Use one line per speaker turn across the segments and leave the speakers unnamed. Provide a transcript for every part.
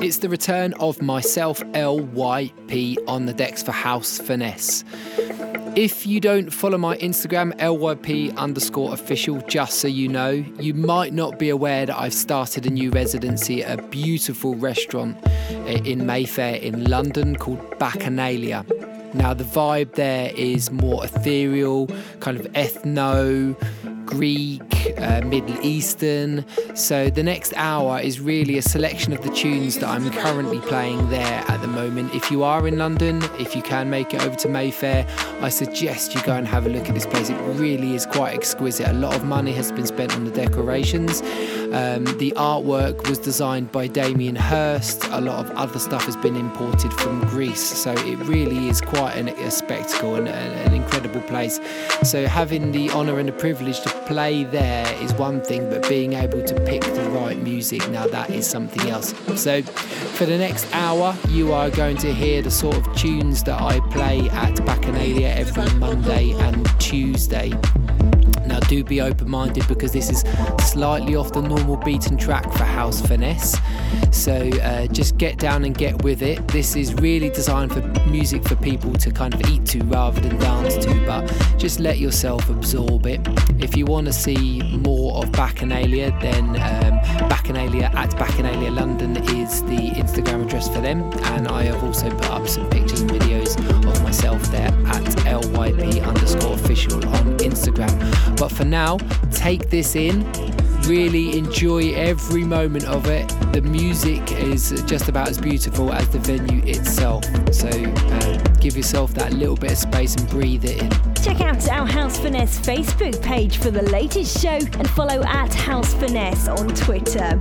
It's the return of myself, LYP, on the decks for House Finesse. If you don't follow my Instagram, LYP underscore official, just so you know, you might not be aware that I've started a new residency at a beautiful restaurant eh, in Mayfair in London called Bacchanalia. Now, the vibe there is more ethereal, kind of ethno, Greek, uh, Middle Eastern. So the next hour is really a selection of the tunes that I'm currently playing there at the moment. If you are in London, if you can make it over to Mayfair, I suggest you go and have a look at this place. It really is quite exquisite. A lot of money has been spent on the decorations. Um, the artwork was designed by Damien Hirst. A lot of other stuff has been imported from Greece. So it really is quite an, a spectacle and an incredible place. So having the honour and the privilege to play there is one thing, but being able to pick the right music, now that is something else. So, for the next hour, you are going to hear the sort of tunes that I play at Bacchanalia every Monday and Tuesday. Now, do be open minded because this is slightly off the normal beaten track for House Finesse. So, uh, just get down and get with it. This is really designed for music for people to kind of eat to rather than dance to, but just let yourself absorb it. If you want to see more of Bacchanalia, then um, Bacchanalia at Bacchanalia London is the Instagram address for them. And I have also put up some pictures and videos of myself there at LYP underscore official on Instagram. But for now, take this in. Really enjoy every moment of it. The music is just about as beautiful as the venue itself. So uh, give yourself that little bit of space and breathe it in.
Check out our House Finesse Facebook page for the latest show and follow at House Finesse on Twitter.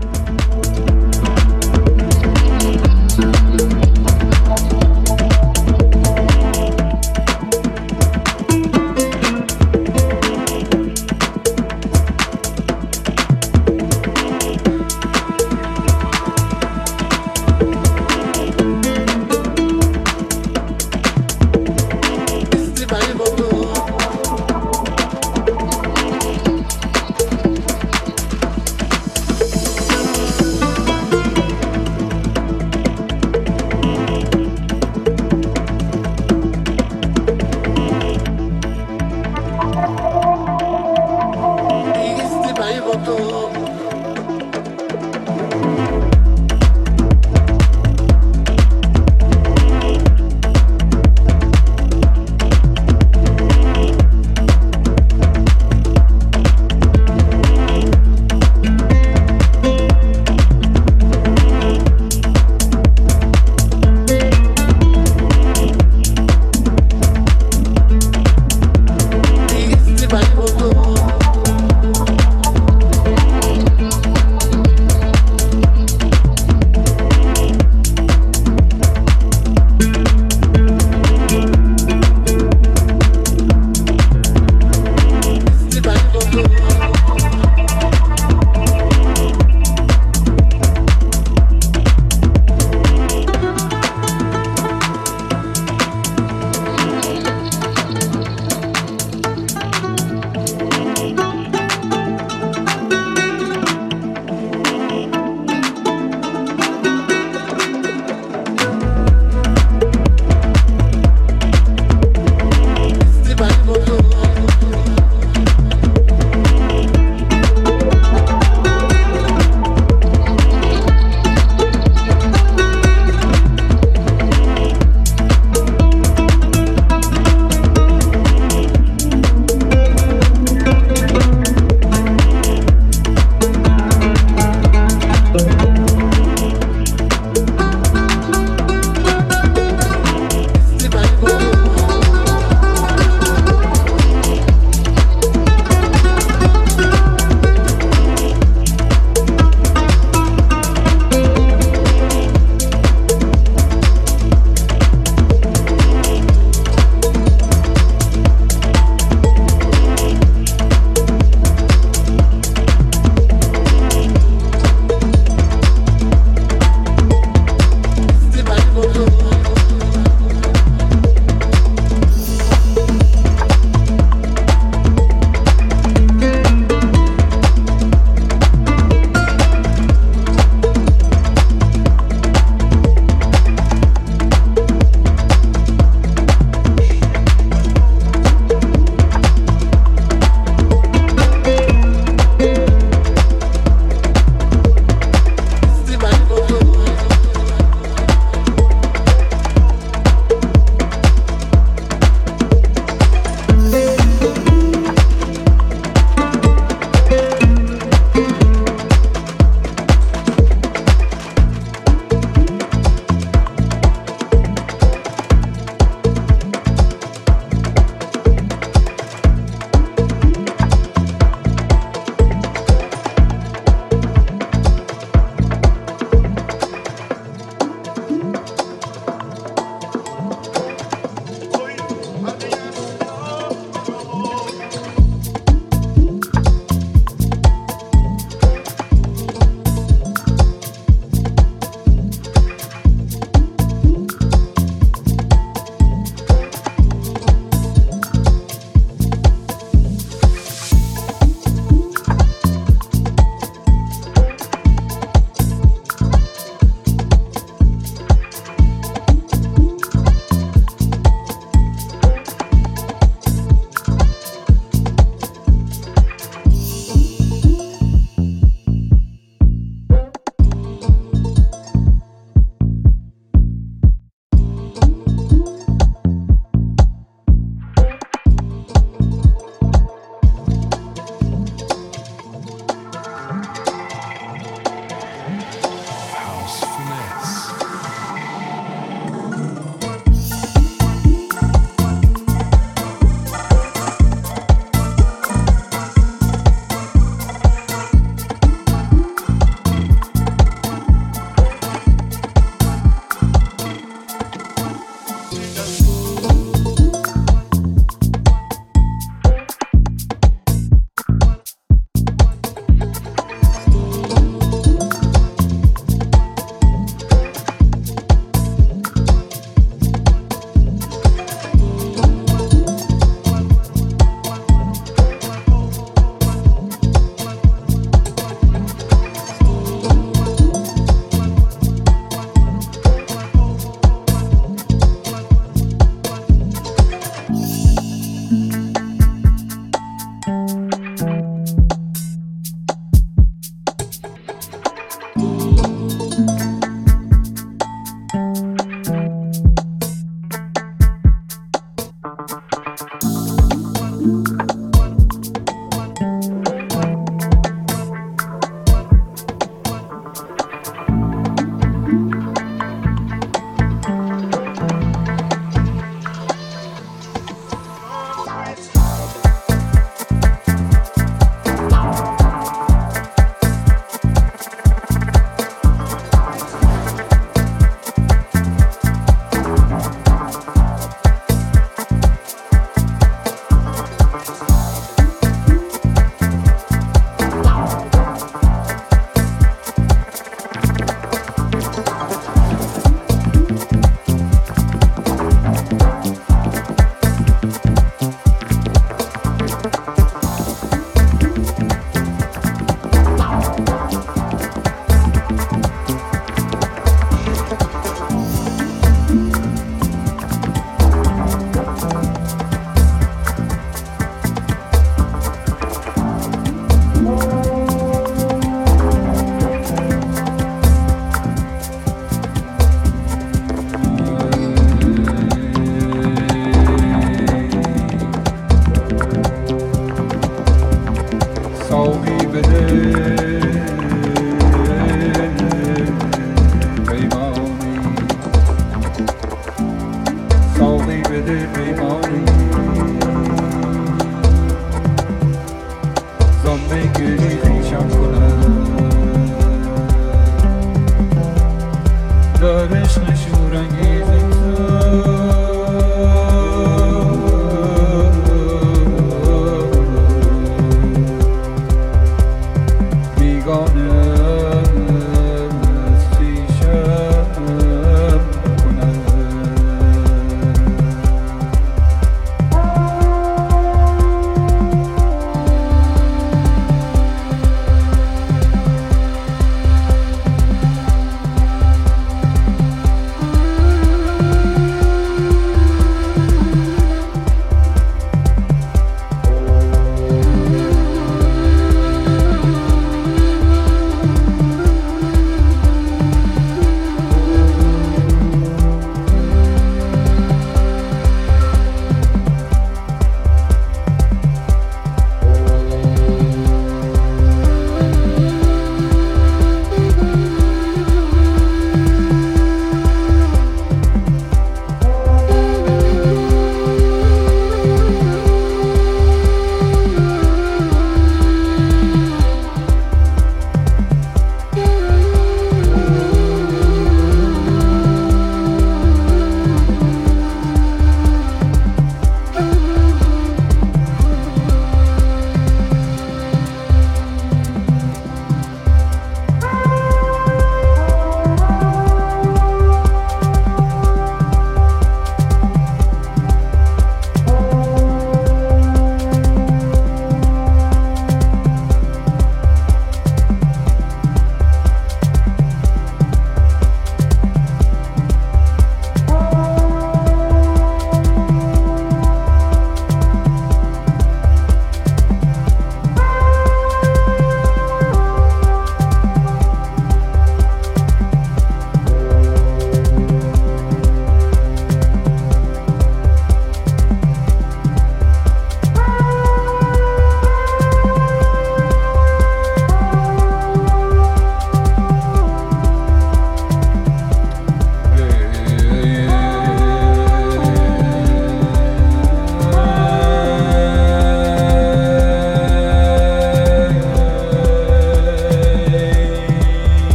every morning.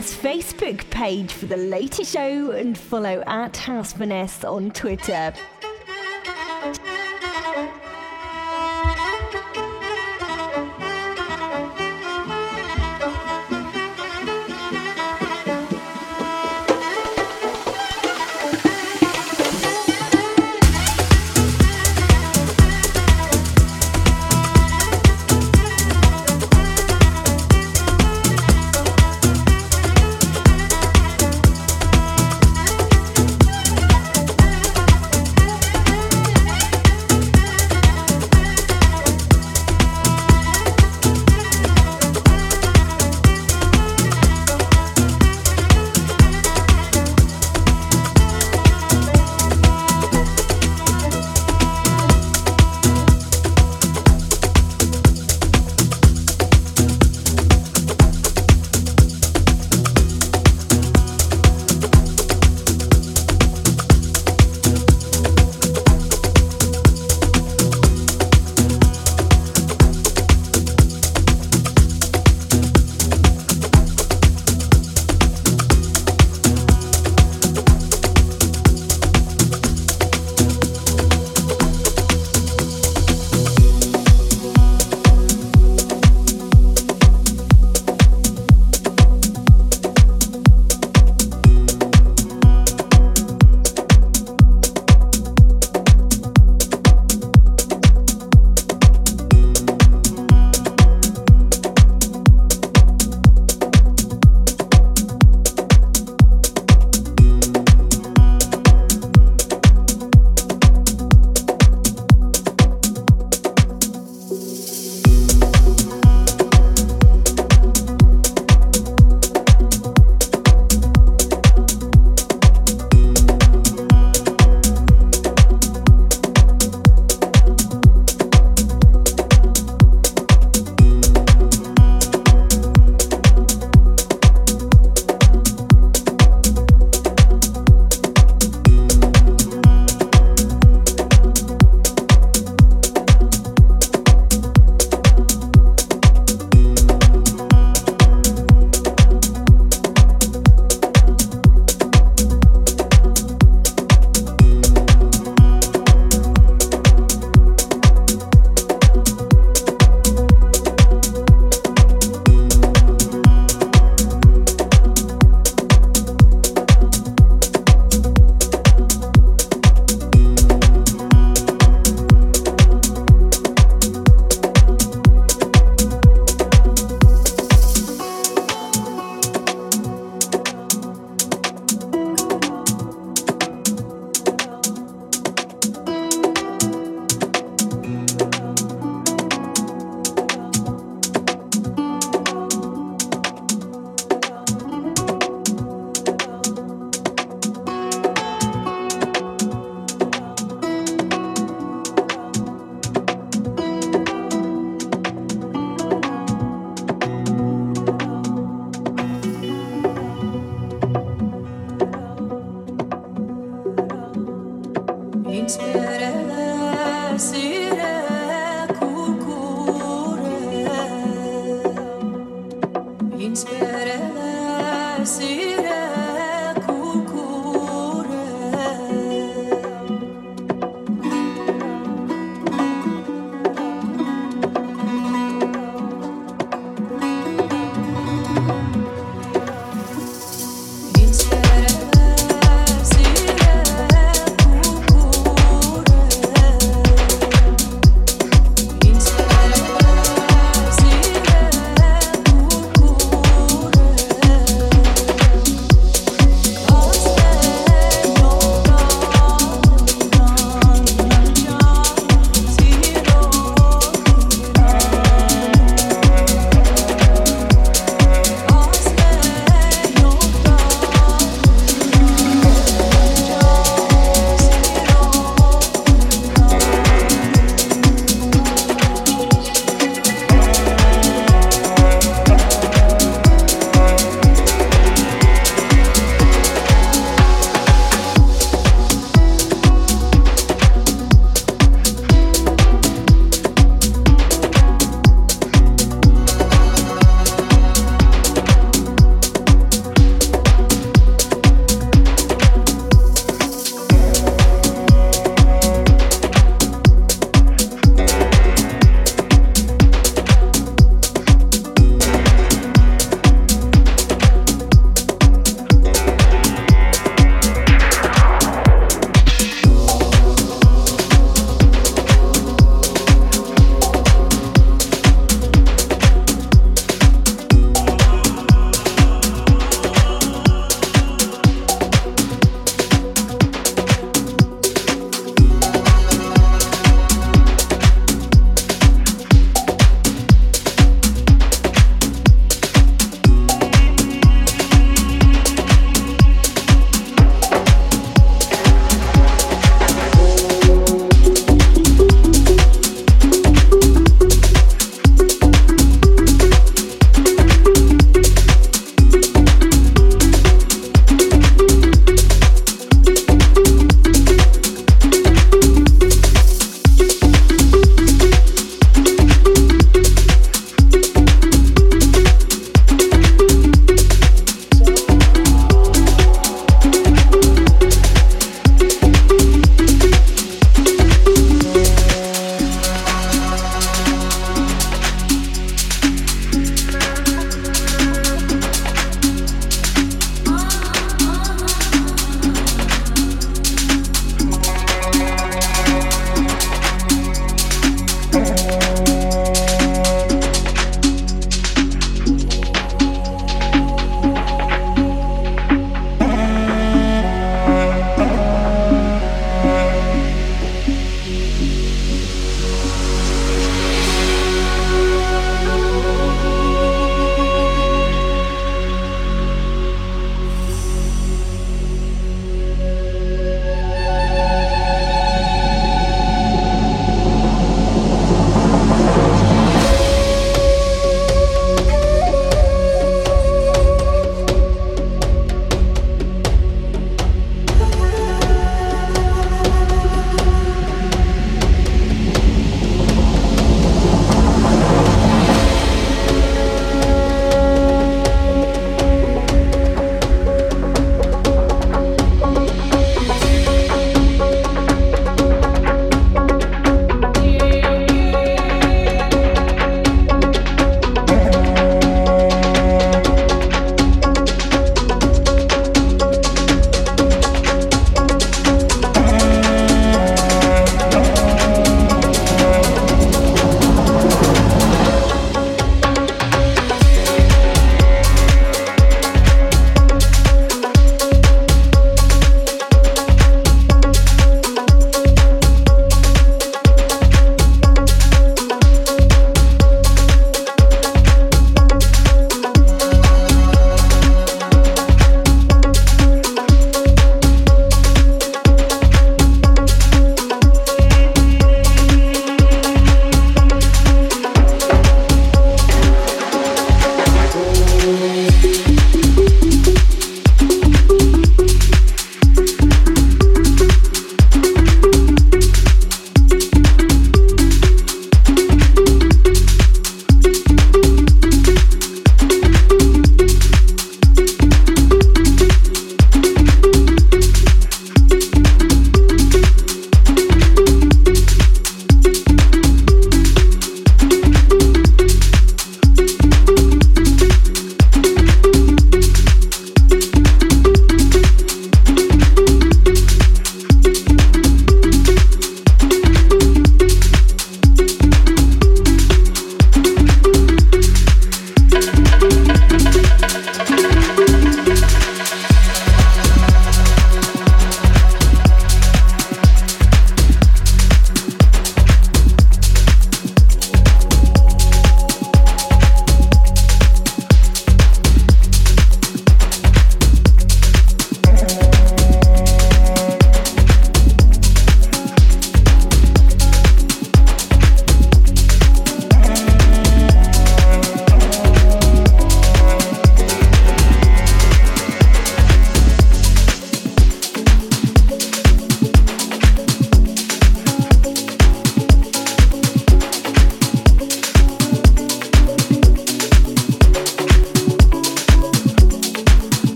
Finesse Facebook page for the latest show and follow at House Finesse on Twitter.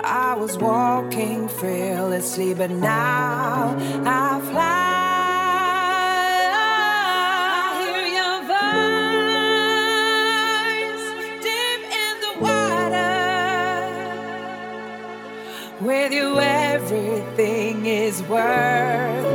I was walking fearlessly, but now I fly. Your voice deep in the water with you, everything is worth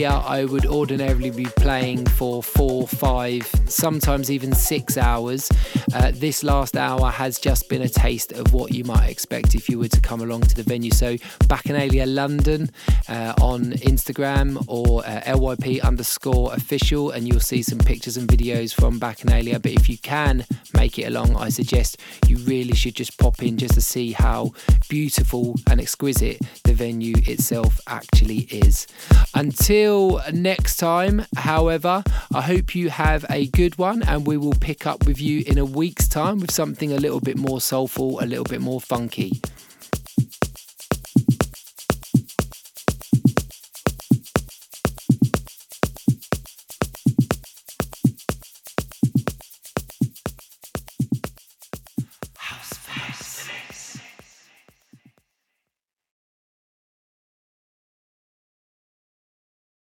Bacchanalia, I would ordinarily be playing for four, five, sometimes even six hours. Uh, this last hour has just been a taste of what you might expect if you were to come along to the venue. So, Bacchanalia London uh, on Instagram or uh, LYP underscore official, and you'll see some pictures and videos from Bacchanalia. But if you can make it along, I suggest you really should just pop in just to see how beautiful and exquisite the venue itself actually is. Next time, however, I hope you have a good one and we will pick up with you in a week's time with something a little bit more soulful, a little bit more funky.